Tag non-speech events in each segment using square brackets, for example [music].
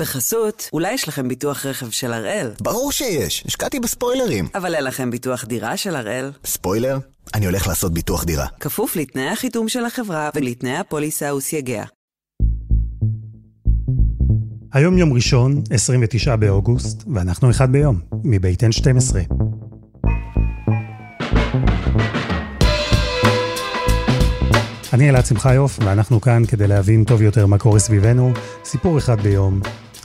בחסות, אולי יש לכם ביטוח רכב של הראל. ברור שיש, השקעתי בספוילרים. אבל אין לכם ביטוח דירה של הראל. ספוילר? אני הולך לעשות ביטוח דירה. כפוף לתנאי החיתום של החברה ולתנאי הפוליסה וסייגיה. היום יום ראשון, 29 באוגוסט, ואנחנו אחד ביום, מבית N12. אני אלעד שמחיוף, ואנחנו כאן כדי להבין טוב יותר מה קורה סביבנו, סיפור אחד ביום,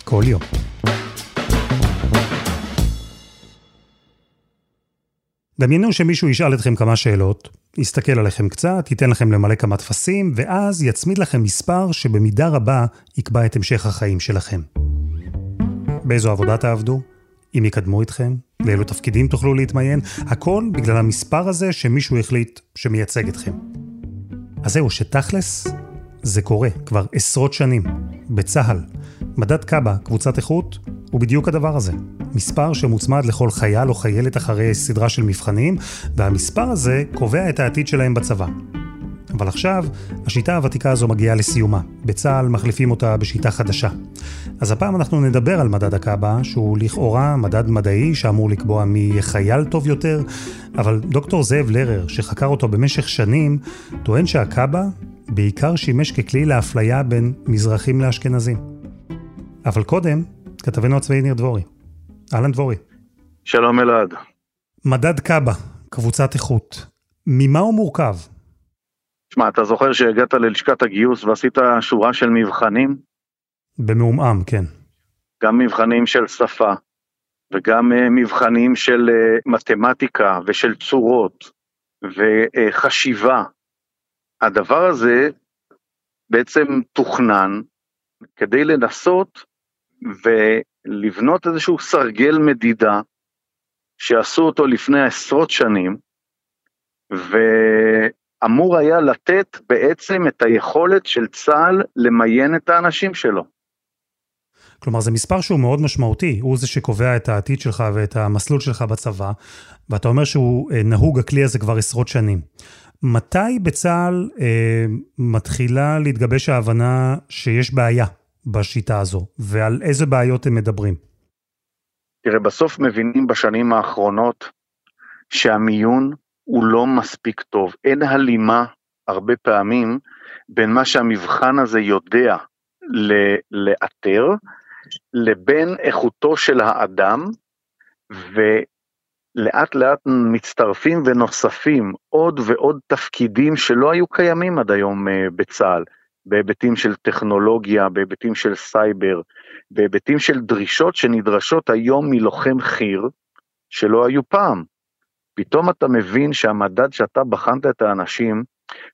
כל יום. דמיינו שמישהו ישאל אתכם כמה שאלות, יסתכל עליכם קצת, ייתן לכם למלא כמה טפסים, ואז יצמיד לכם מספר שבמידה רבה יקבע את המשך החיים שלכם. באיזו עבודה תעבדו? אם יקדמו אתכם? לאילו תפקידים תוכלו להתמיין? הכל בגלל המספר הזה שמישהו החליט שמייצג אתכם. אז זהו, שתכלס, זה קורה כבר עשרות שנים, בצה"ל. מדד קאבה, קבוצת איכות, הוא בדיוק הדבר הזה. מספר שמוצמד לכל חייל או חיילת אחרי סדרה של מבחנים, והמספר הזה קובע את העתיד שלהם בצבא. אבל עכשיו, השיטה הוותיקה הזו מגיעה לסיומה. בצה"ל מחליפים אותה בשיטה חדשה. אז הפעם אנחנו נדבר על מדד הקאבה, שהוא לכאורה מדד מדעי שאמור לקבוע מי יהיה חייל טוב יותר, אבל דוקטור זאב לרר, שחקר אותו במשך שנים, טוען שהקאבה בעיקר שימש ככלי לאפליה בין מזרחים לאשכנזים. אבל קודם, כתבנו הצבאי ניר דבורי. אהלן דבורי. שלום אלעד. מדד קאבה, קבוצת איכות. ממה הוא מורכב? שמע, אתה זוכר שהגעת ללשכת הגיוס ועשית שורה של מבחנים? במעומעם, כן. גם מבחנים של שפה, וגם uh, מבחנים של uh, מתמטיקה ושל צורות וחשיבה. הדבר הזה בעצם תוכנן כדי לנסות ולבנות איזשהו סרגל מדידה שעשו אותו לפני עשרות שנים, ואמור היה לתת בעצם את היכולת של צה"ל למיין את האנשים שלו. כלומר, זה מספר שהוא מאוד משמעותי, הוא זה שקובע את העתיד שלך ואת המסלול שלך בצבא, ואתה אומר שהוא אה, נהוג הכלי הזה כבר עשרות שנים. מתי בצה"ל אה, מתחילה להתגבש ההבנה שיש בעיה בשיטה הזו, ועל איזה בעיות הם מדברים? תראה, בסוף מבינים בשנים האחרונות שהמיון הוא לא מספיק טוב. אין הלימה הרבה פעמים בין מה שהמבחן הזה יודע לאתר, לבין איכותו של האדם, ולאט לאט מצטרפים ונוספים עוד ועוד תפקידים שלא היו קיימים עד היום אה, בצה"ל. בהיבטים של טכנולוגיה, בהיבטים של סייבר, בהיבטים של דרישות שנדרשות היום מלוחם חי"ר, שלא היו פעם. פתאום אתה מבין שהמדד שאתה בחנת את האנשים,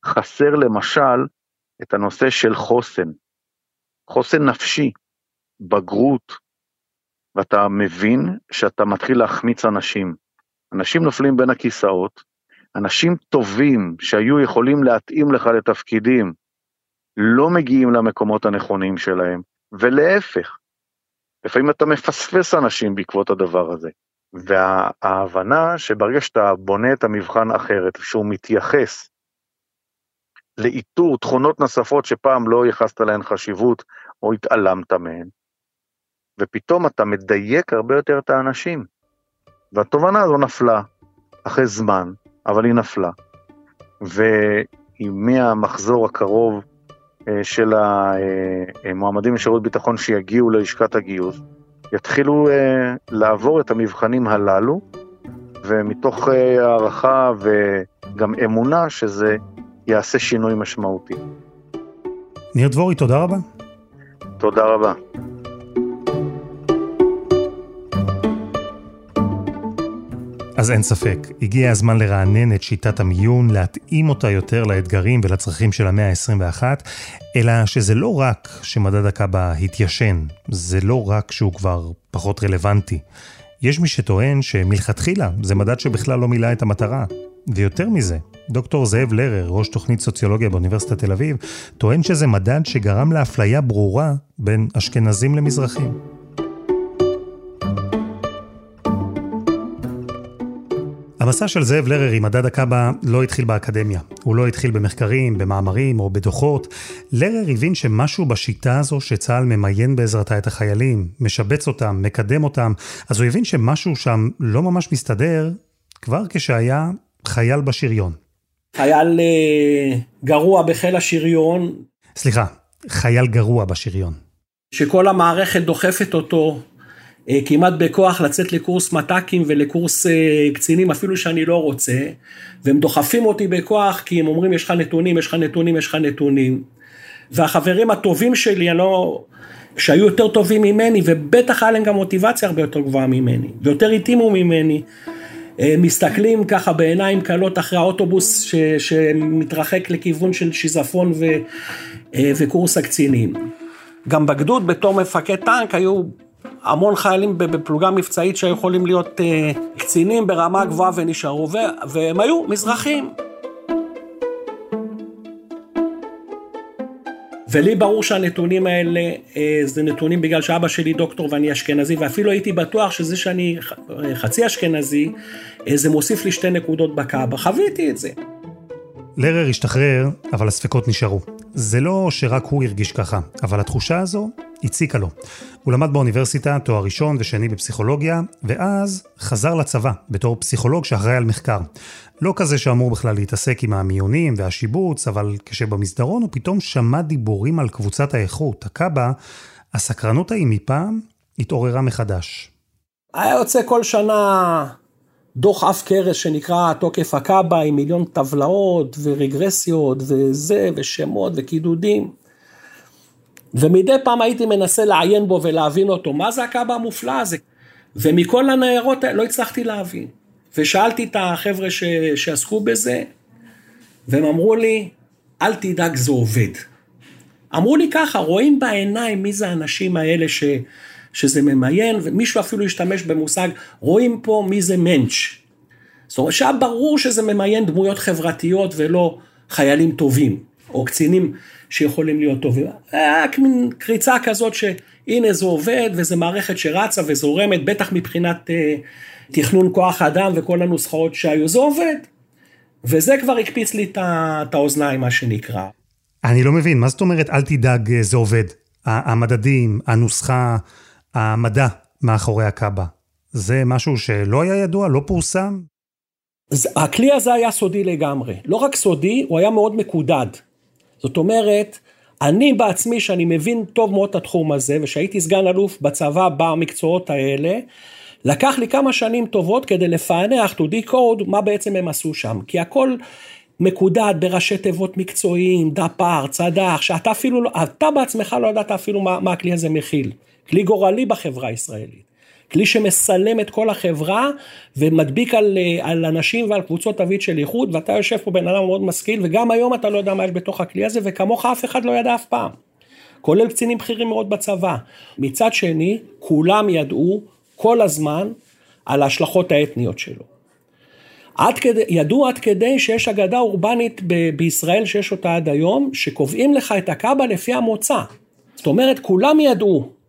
חסר למשל את הנושא של חוסן. חוסן נפשי, בגרות, ואתה מבין שאתה מתחיל להחמיץ אנשים. אנשים נופלים בין הכיסאות, אנשים טובים שהיו יכולים להתאים לך לתפקידים, לא מגיעים למקומות הנכונים שלהם, ולהפך, לפעמים אתה מפספס אנשים בעקבות הדבר הזה. וההבנה שברגע שאתה בונה את המבחן אחרת, שהוא מתייחס לאיתור תכונות נוספות שפעם לא ייחסת להן חשיבות או התעלמת מהן, ופתאום אתה מדייק הרבה יותר את האנשים. והתובנה הזו נפלה אחרי זמן, אבל היא נפלה. ומהמחזור הקרוב של המועמדים לשירות ביטחון שיגיעו ללשכת הגיוס, יתחילו אה, לעבור את המבחנים הללו, ומתוך אה, הערכה וגם אמונה שזה יעשה שינוי משמעותי. ניר דבורי, תודה רבה. תודה רבה. אז אין ספק, הגיע הזמן לרענן את שיטת המיון, להתאים אותה יותר לאתגרים ולצרכים של המאה ה-21, אלא שזה לא רק שמדד הקאבה התיישן, זה לא רק שהוא כבר פחות רלוונטי. יש מי שטוען שמלכתחילה זה מדד שבכלל לא מילא את המטרה. ויותר מזה, דוקטור זאב לרר, ראש תוכנית סוציולוגיה באוניברסיטת תל אביב, טוען שזה מדד שגרם לאפליה ברורה בין אשכנזים למזרחים. המסע של זאב לרר עם מדד הקאבה לא התחיל באקדמיה. הוא לא התחיל במחקרים, במאמרים או בדוחות. לרר הבין שמשהו בשיטה הזו שצה"ל ממיין בעזרתה את החיילים, משבץ אותם, מקדם אותם, אז הוא הבין שמשהו שם לא ממש מסתדר, כבר כשהיה חייל בשריון. חייל אה, גרוע בחיל השריון. סליחה, חייל גרוע בשריון. שכל המערכת דוחפת אותו כמעט בכוח לצאת לקורס מת"קים ולקורס אה, קצינים אפילו שאני לא רוצה, והם דוחפים אותי בכוח כי הם אומרים יש לך נתונים, יש לך נתונים, יש לך נתונים. והחברים הטובים שלי, אני לא... שהיו יותר טובים ממני, ובטח היה להם גם מוטיבציה הרבה יותר גבוהה ממני, ויותר התאימו ממני, אה, מסתכלים ככה בעיניים קלות אחרי האוטובוס ש, שמתרחק לכיוון של שיזפון ו, וקורס הקצינים. גם בגדוד בתור מפקד טנק היו המון חיילים בפלוגה מבצעית שהיו יכולים להיות uh, קצינים ברמה גבוהה ונשארו, והם היו מזרחים. ולי ברור שהנתונים האלה אה, זה נתונים בגלל שאבא שלי דוקטור ואני אשכנזי, ואפילו הייתי בטוח שזה שאני חצי אשכנזי, אה, זה מוסיף לי שתי נקודות בקאבה, חוויתי את זה. לרר השתחרר, אבל הספקות נשארו. זה לא שרק הוא הרגיש ככה, אבל התחושה הזו הציקה לו. הוא למד באוניברסיטה תואר ראשון ושני בפסיכולוגיה, ואז חזר לצבא בתור פסיכולוג שאחראי על מחקר. לא כזה שאמור בכלל להתעסק עם המיונים והשיבוץ, אבל כשבמסדרון הוא פתאום שמע דיבורים על קבוצת האיכות, הקאבה, הסקרנות ההיא מפעם התעוררה מחדש. היה יוצא כל שנה דוח אף קרס שנקרא תוקף הקאבה עם מיליון טבלאות ורגרסיות וזה ושמות וקידודים. ומדי פעם הייתי מנסה לעיין בו ולהבין אותו, מה זה הקאבה המופלא הזה? ומכל הניירות לא הצלחתי להבין. ושאלתי את החבר'ה ש... שעסקו בזה, והם אמרו לי, אל תדאג זה עובד. אמרו לי ככה, רואים בעיניים מי זה האנשים האלה ש... שזה ממיין, ומישהו אפילו השתמש במושג, רואים פה מי זה מענץ'. זאת אומרת שהיה ברור שזה ממיין דמויות חברתיות ולא חיילים טובים, או קצינים שיכולים להיות טובים. היה מין קריצה כזאת שהנה זה עובד, וזו מערכת שרצה וזורמת, בטח מבחינת אה, תכנון כוח אדם וכל הנוסחאות שהיו, זה עובד. וזה כבר הקפיץ לי את האוזניים, מה שנקרא. אני לא מבין, מה זאת אומרת אל תדאג, אה, זה עובד? המדדים, הנוסחה, המדע מאחורי הקאבה, זה משהו שלא היה ידוע, לא פורסם? הכלי הזה היה סודי לגמרי. לא רק סודי, הוא היה מאוד מקודד. זאת אומרת, אני בעצמי, שאני מבין טוב מאוד את התחום הזה, ושהייתי סגן אלוף בצבא במקצועות האלה, לקח לי כמה שנים טובות כדי לפענח, to decode, מה בעצם הם עשו שם. כי הכל מקודד בראשי תיבות מקצועיים, דפ"ר, צד"ח, שאתה אפילו, לא, אתה בעצמך לא ידעת אפילו מה, מה הכלי הזה מכיל. כלי גורלי בחברה הישראלית. כלי שמסלם את כל החברה ומדביק על, על אנשים ועל קבוצות תווית של איחוד, ואתה יושב פה בן אדם מאוד משכיל, וגם היום אתה לא יודע מה יש בתוך הכלי הזה, וכמוך אף אחד לא ידע אף פעם. כולל קצינים בכירים מאוד בצבא. מצד שני, כולם ידעו כל הזמן על ההשלכות האתניות שלו. עד כדי, ידעו עד כדי שיש אגדה אורבנית ב- בישראל שיש אותה עד היום, שקובעים לך את הקאבה לפי המוצא. זאת אומרת, כולם ידעו אה,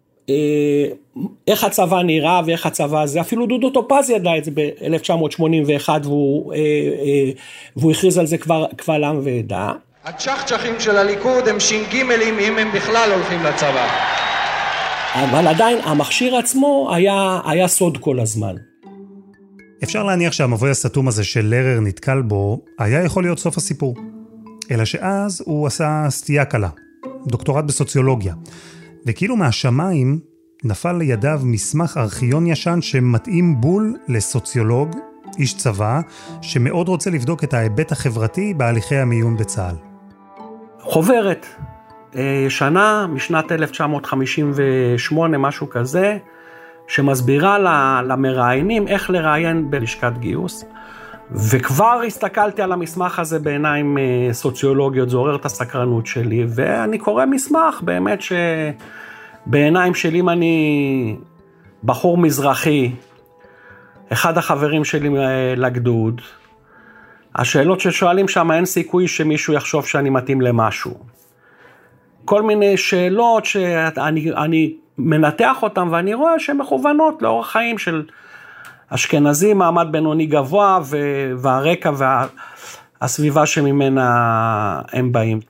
איך הצבא נראה ואיך הצבא הזה, אפילו דודו טופז ידע את זה ב-1981 והוא, אה, אה, והוא הכריז על זה כבר קבל עם ועדה. הצ'חצ'חים של הליכוד הם ש"גימלים אם הם בכלל הולכים לצבא. אבל עדיין המכשיר עצמו היה, היה סוד כל הזמן. אפשר להניח שהמבוי הסתום הזה של לרר נתקל בו, היה יכול להיות סוף הסיפור. אלא שאז הוא עשה סטייה קלה, דוקטורט בסוציולוגיה. וכאילו מהשמיים נפל לידיו מסמך ארכיון ישן שמתאים בול לסוציולוג, איש צבא, שמאוד רוצה לבדוק את ההיבט החברתי בהליכי המיון בצה"ל. חוברת אה, ישנה משנת 1958, משהו כזה, שמסבירה למראיינים איך לראיין בלשכת גיוס. וכבר הסתכלתי על המסמך הזה בעיניים אה, סוציולוגיות, זה עורר את הסקרנות שלי, ואני קורא מסמך באמת שבעיניים שלי אם אני בחור מזרחי, אחד החברים שלי אה, לגדוד, השאלות ששואלים שם אין סיכוי שמישהו יחשוב שאני מתאים למשהו. כל מיני שאלות שאני מנתח אותן ואני רואה שהן מכוונות לאורח חיים של אשכנזי, מעמד בינוני גבוה, והרקע והסביבה שממנה הם באים.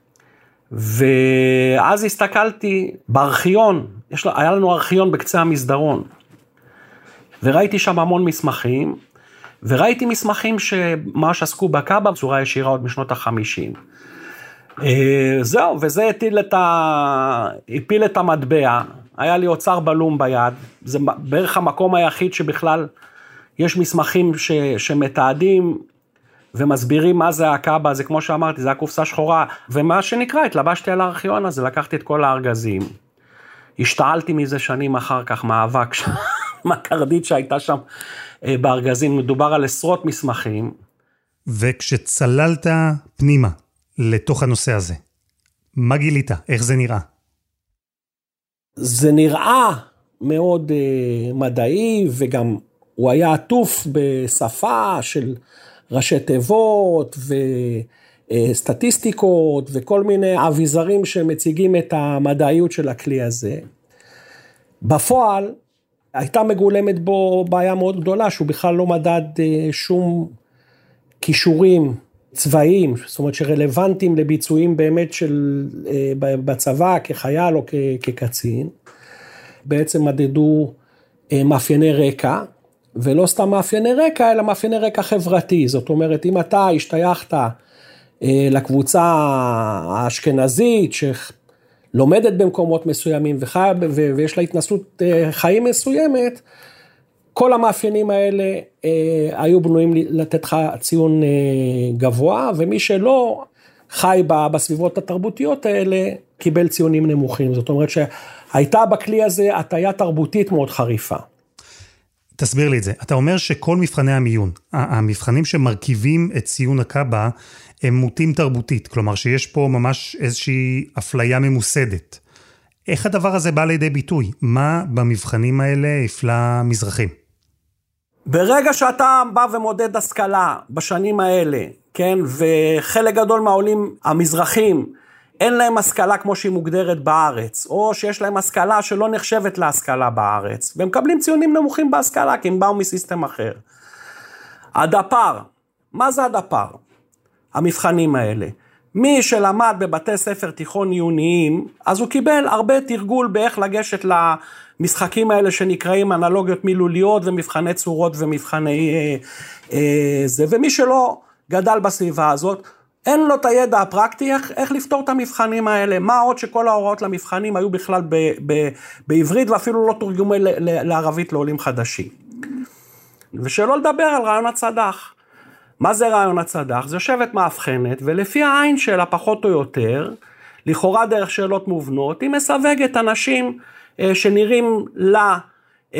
ואז הסתכלתי בארכיון, יש, היה לנו ארכיון בקצה המסדרון, וראיתי שם המון מסמכים, וראיתי מסמכים שממש עסקו בקאבה בצורה ישירה עוד משנות החמישים. אה, זהו, וזה הטיל את ה... הפיל את המטבע, היה לי אוצר בלום ביד, זה בערך המקום היחיד שבכלל יש מסמכים ש... שמתעדים ומסבירים מה זה הקאבה, זה כמו שאמרתי, זה הקופסה שחורה, ומה שנקרא, התלבשתי על הארכיון הזה, לקחתי את כל הארגזים. השתעלתי מזה שנים אחר כך מאבק, [laughs] מהקרדית שהייתה שם אה, בארגזים, מדובר על עשרות מסמכים. וכשצללת פנימה לתוך הנושא הזה, מה גילית? איך זה נראה? זה נראה מאוד uh, מדעי, וגם הוא היה עטוף בשפה של ראשי תיבות וסטטיסטיקות וכל מיני אביזרים שמציגים את המדעיות של הכלי הזה. בפועל, הייתה מגולמת בו בעיה מאוד גדולה, שהוא בכלל לא מדד אה, שום כישורים צבאיים, זאת אומרת שרלוונטיים לביצועים באמת של, אה, בצבא כחייל או כקצין. בעצם מדדו אה, מאפייני רקע, ולא סתם מאפייני רקע, אלא מאפייני רקע חברתי. זאת אומרת, אם אתה השתייכת לקבוצה האשכנזית, לומדת במקומות מסוימים וחי, ויש לה התנסות אה, חיים מסוימת, כל המאפיינים האלה אה, היו בנויים לתת לך ציון אה, גבוה, ומי שלא חי בסביבות התרבותיות האלה, קיבל ציונים נמוכים. זאת אומרת שהייתה בכלי הזה הטיה תרבותית מאוד חריפה. תסביר לי את זה. אתה אומר שכל מבחני המיון, המבחנים שמרכיבים את ציון הקאבה, הם מוטים תרבותית, כלומר שיש פה ממש איזושהי אפליה ממוסדת. איך הדבר הזה בא לידי ביטוי? מה במבחנים האלה הפלה מזרחים? ברגע שאתה בא ומודד השכלה בשנים האלה, כן, וחלק גדול מהעולים המזרחים, אין להם השכלה כמו שהיא מוגדרת בארץ, או שיש להם השכלה שלא נחשבת להשכלה בארץ, והם מקבלים ציונים נמוכים בהשכלה, כי הם באו מסיסטם אחר. הדפ"ר, מה זה הדפ"ר? המבחנים האלה. מי שלמד בבתי ספר תיכון עיוניים, אז הוא קיבל הרבה תרגול באיך לגשת למשחקים האלה שנקראים אנלוגיות מילוליות ומבחני צורות ומבחני אה, אה, זה, ומי שלא גדל בסביבה הזאת, אין לו את הידע הפרקטי איך, איך לפתור את המבחנים האלה, מה עוד שכל ההוראות למבחנים היו בכלל ב, ב, בעברית ואפילו לא תורגמו לערבית לעולים חדשים. ושלא לדבר על רעיון הצד"ח. מה זה רעיון הצד"ח? זה יושבת מאבחנת, ולפי העין שלה, פחות או יותר, לכאורה דרך שאלות מובנות, היא מסווגת אנשים אה, שנראים לה,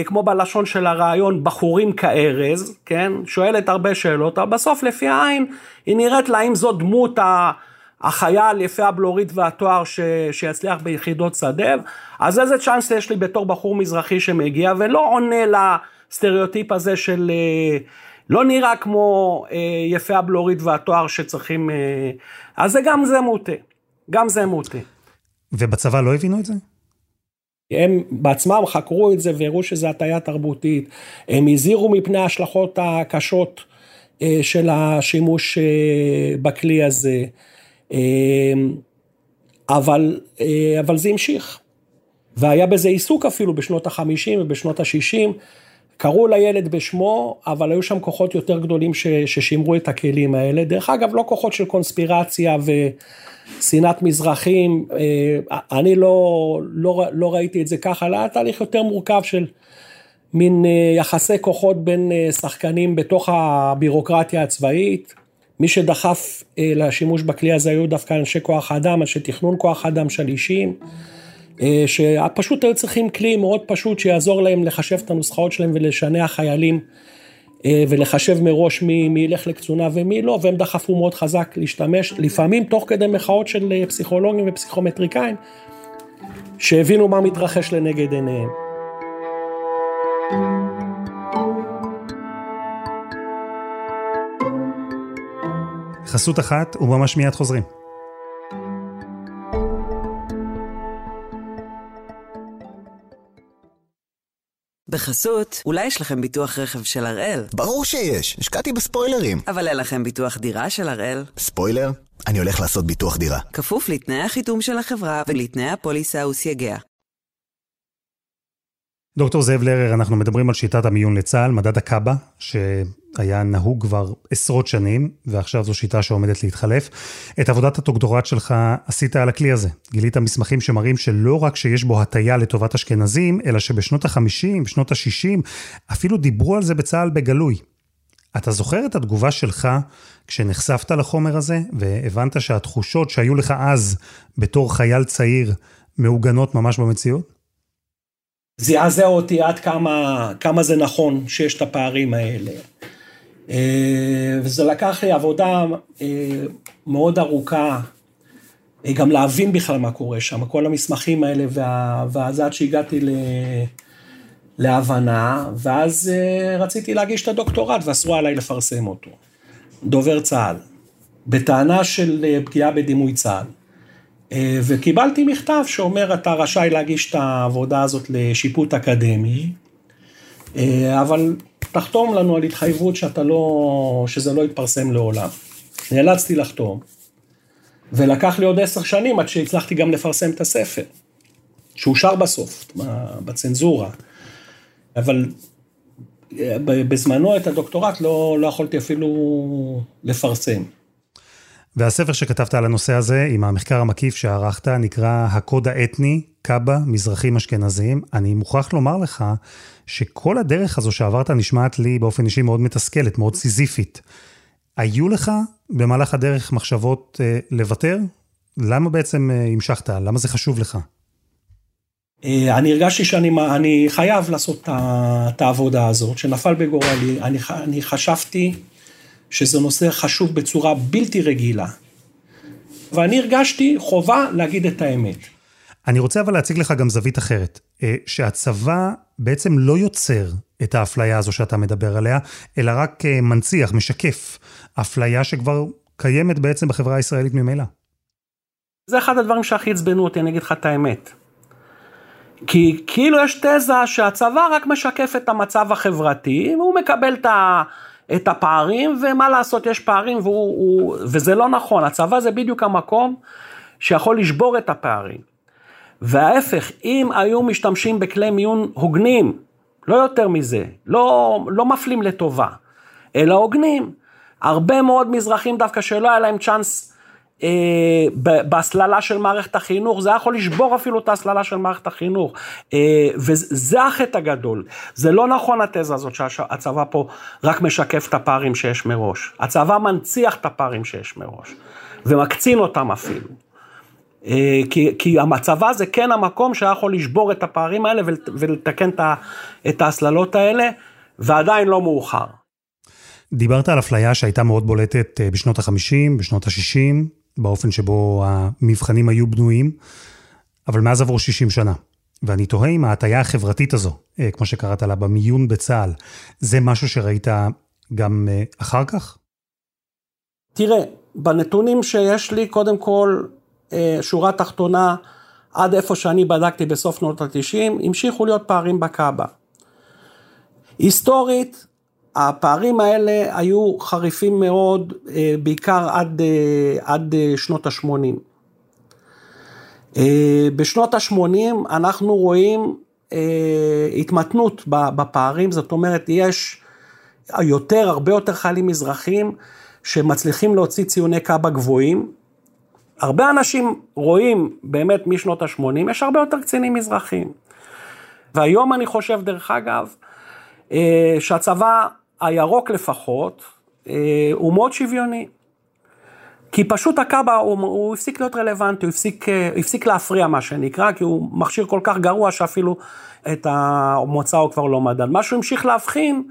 כמו בלשון של הרעיון, בחורים כארז, כן? שואלת הרבה שאלות, אבל בסוף לפי העין, היא נראית לה אם זו דמות. החייל יפי הבלורית והתואר ש... שיצליח ביחידות שדה, אז איזה צ'אנס יש לי בתור בחור מזרחי שמגיע ולא עונה לסטריאוטיפ הזה של אה, לא נראה כמו אה, יפה הבלורית והתואר שצריכים, אה, אז זה גם זה מוטה, גם זה מוטה. ובצבא לא הבינו את זה? הם בעצמם חקרו את זה והראו שזה הטיה תרבותית, הם הזהירו מפני ההשלכות הקשות אה, של השימוש אה, בכלי הזה, אה, אבל, אבל זה המשיך. והיה בזה עיסוק אפילו בשנות החמישים ובשנות השישים. קראו לילד בשמו, אבל היו שם כוחות יותר גדולים ש, ששימרו את הכלים האלה. דרך אגב, לא כוחות של קונספירציה ושנאת מזרחים, אה, אני לא, לא, לא ראיתי את זה ככה, אלא היה תהליך יותר מורכב של מין אה, יחסי כוחות בין אה, שחקנים בתוך הבירוקרטיה הצבאית. מי שדחף לשימוש בכלי הזה היו דווקא אנשי כוח האדם, אנשי תכנון כוח האדם שלישיים. אה, שפשוט היו צריכים כלי מאוד פשוט שיעזור להם לחשב את הנוסחאות שלהם ולשנע חיילים אה, ולחשב מראש מי, מי ילך לקצונה ומי לא, והם דחפו מאוד חזק להשתמש, לפעמים תוך כדי מחאות של אה, פסיכולוגים ופסיכומטריקאים, שהבינו מה מתרחש לנגד עיניהם. חסות אחת וממש מיד חוזרים. בחסות, אולי יש לכם ביטוח רכב של הראל, ברור שיש, השקעתי בספוילרים. אבל אין לכם ביטוח דירה של הראל. ספוילר? אני הולך לעשות ביטוח דירה. כפוף לתנאי החיתום של החברה ולתנאי הפוליסה וסייגיה. דוקטור זאב לרר, אנחנו מדברים על שיטת המיון לצה"ל, מדד הקאבה, שהיה נהוג כבר עשרות שנים, ועכשיו זו שיטה שעומדת להתחלף. את עבודת הדוקטורט שלך עשית על הכלי הזה. גילית מסמכים שמראים שלא רק שיש בו הטיה לטובת אשכנזים, אלא שבשנות ה-50, שנות ה-60, אפילו דיברו על זה בצה"ל בגלוי. אתה זוכר את התגובה שלך כשנחשפת לחומר הזה, והבנת שהתחושות שהיו לך אז, בתור חייל צעיר, מעוגנות ממש במציאות? זעזע אותי עד כמה, כמה זה נכון שיש את הפערים האלה. אה, וזה לקח לי עבודה אה, מאוד ארוכה, אה, גם להבין בכלל מה קורה שם, כל המסמכים האלה, ואז עד שהגעתי ל... להבנה, ואז רציתי להגיש את הדוקטורט ואסרו עליי לפרסם אותו. דובר צה"ל, בטענה של פגיעה בדימוי צה"ל. וקיבלתי מכתב שאומר, אתה רשאי להגיש את העבודה הזאת לשיפוט אקדמי, אבל תחתום לנו על התחייבות שאתה לא, שזה לא יתפרסם לעולם. נאלצתי לחתום, ולקח לי עוד עשר שנים עד שהצלחתי גם לפרסם את הספר, שאושר בסוף, בצנזורה. אבל אה, בזמנו את הדוקטורט לא, לא יכולתי אפילו לפרסם. והספר שכתבת על הנושא הזה, עם המחקר המקיף שערכת, נקרא הקוד האתני, קאבה, מזרחים אשכנזים. אני מוכרח לומר לך שכל הדרך הזו שעברת נשמעת לי באופן אישי מאוד מתסכלת, מאוד סיזיפית. היו לך במהלך הדרך מחשבות אה, לוותר? למה בעצם אה, המשכת? למה זה חשוב לך? אה, אני הרגשתי שאני חייב לעשות את העבודה הזאת, שנפל בגורלי. אני, אני חשבתי שזה נושא חשוב בצורה בלתי רגילה. ואני הרגשתי חובה להגיד את האמת. אני רוצה אבל להציג לך גם זווית אחרת, אה, שהצבא בעצם לא יוצר את האפליה הזו שאתה מדבר עליה, אלא רק אה, מנציח, משקף, אפליה שכבר קיימת בעצם בחברה הישראלית ממילא. זה אחד הדברים שהכי עצבנו אותי, אני אגיד לך את האמת. כי כאילו יש תזה שהצבא רק משקף את המצב החברתי, והוא מקבל את ה... את הפערים, ומה לעשות, יש פערים, והוא, הוא, וזה לא נכון, הצבא זה בדיוק המקום שיכול לשבור את הפערים. וההפך, אם היו משתמשים בכלי מיון הוגנים, לא יותר מזה, לא, לא מפלים לטובה, אלא הוגנים, הרבה מאוד מזרחים דווקא שלא היה להם צ'אנס אה, בהסללה של מערכת החינוך, זה היה יכול לשבור אפילו את ההסללה של מערכת החינוך. אה, וזה החטא הגדול. זה לא נכון התזה הזאת שהצבא פה רק משקף את הפערים שיש מראש. הצבא מנציח את הפערים שיש מראש, ומקצין אותם אפילו. אה, כי, כי המצבה זה כן המקום שהיה יכול לשבור את הפערים האלה ולתקן את ההסללות האלה, ועדיין לא מאוחר. דיברת על אפליה שהייתה מאוד בולטת בשנות ה-50, בשנות ה-60, באופן שבו המבחנים היו בנויים, אבל מאז עברו 60 שנה. ואני תוהה אם ההטייה החברתית הזו, אה, כמו שקראת לה, במיון בצה"ל, זה משהו שראית גם אה, אחר כך? תראה, בנתונים שיש לי, קודם כל, אה, שורה תחתונה, עד איפה שאני בדקתי בסוף שנות ה-90, המשיכו להיות פערים בקאבה. היסטורית, הפערים האלה היו חריפים מאוד, אה, בעיקר עד, אה, עד אה, שנות ה-80. בשנות ה-80 אנחנו רואים התמתנות בפערים, זאת אומרת, יש יותר, הרבה יותר חיילים מזרחים שמצליחים להוציא ציוני קאבה גבוהים. הרבה אנשים רואים באמת משנות ה-80, יש הרבה יותר קצינים מזרחים. והיום אני חושב, דרך אגב, שהצבא הירוק לפחות, אה, הוא מאוד שוויוני. כי פשוט הקאבה הוא, הוא הפסיק להיות רלוונטי, הוא הפסיק, אה, הפסיק להפריע מה שנקרא, כי הוא מכשיר כל כך גרוע שאפילו את המוצא הוא כבר לא מדד. מה שהוא המשיך להבחין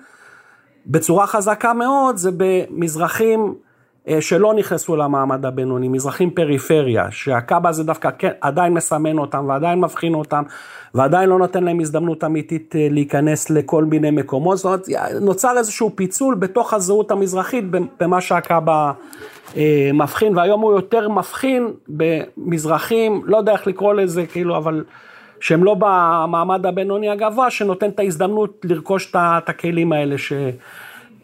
בצורה חזקה מאוד זה במזרחים אה, שלא נכנסו למעמד הבינוני, מזרחים פריפריה, שהקאבה הזה דווקא כן, עדיין מסמן אותם ועדיין מבחין אותם ועדיין לא נותן להם הזדמנות אמיתית אה, להיכנס לכל מיני מקומות, זאת אומרת נוצר איזשהו פיצול בתוך הזהות המזרחית במה שהקאבה אה, מבחין והיום הוא יותר מבחין במזרחים, לא יודע איך לקרוא לזה כאילו אבל שהם לא במעמד הבינוני הגבוה, שנותן את ההזדמנות לרכוש את הכלים האלה ש,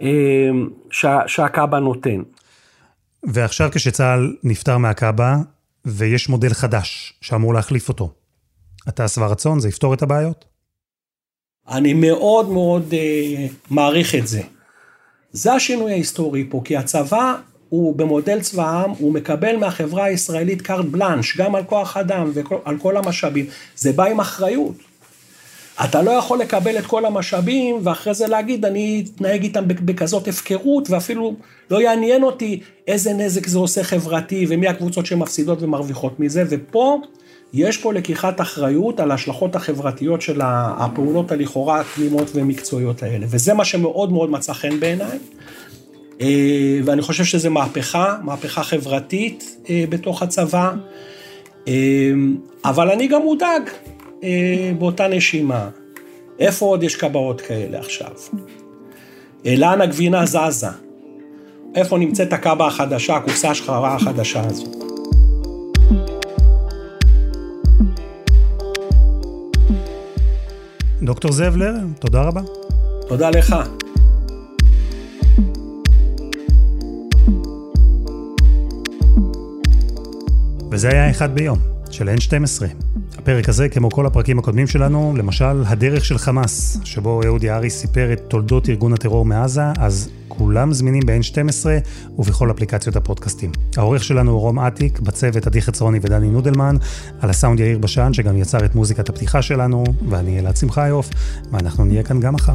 אה, שהקאבה נותן. ועכשיו כשצה"ל נפטר מהקאבה, ויש מודל חדש שאמור להחליף אותו, אתה שבע רצון? זה יפתור את הבעיות? אני מאוד מאוד אה, מעריך את זה. זה השינוי ההיסטורי פה, כי הצבא הוא במודל צבא העם, הוא מקבל מהחברה הישראלית קארט בלאנש, גם על כוח אדם ועל כל המשאבים. זה בא עם אחריות. אתה לא יכול לקבל את כל המשאבים ואחרי זה להגיד אני אתנהג איתם בכזאת הפקרות ואפילו לא יעניין אותי איזה נזק זה עושה חברתי ומי הקבוצות שמפסידות ומרוויחות מזה. ופה יש פה לקיחת אחריות על ההשלכות החברתיות של הפעולות הלכאורה התמימות ומקצועיות האלה. וזה מה שמאוד מאוד מצא חן בעיניי. אה, ואני חושב שזה מהפכה, מהפכה חברתית אה, בתוך הצבא. אה, אבל אני גם מודאג אה, באותה נשימה. איפה עוד יש קבעות כאלה עכשיו? לאן הגבינה זזה? איפה נמצאת הקבה החדשה, הקופסה השחרה החדשה הזו? דוקטור זאב לרר, תודה רבה. תודה לך. וזה היה אחד ביום, של N12. הפרק הזה, כמו כל הפרקים הקודמים שלנו, למשל, הדרך של חמאס, שבו אהוד יערי סיפר את תולדות ארגון הטרור מעזה, אז כולם זמינים ב-N12 ובכל אפליקציות הפודקאסטים. העורך שלנו הוא רום אטיק, בצוות עדי חצרוני ודני נודלמן, על הסאונד יאיר בשן, שגם יצר את מוזיקת הפתיחה שלנו, ואני אלעד שמחיוף, ואנחנו נהיה כאן גם מחר.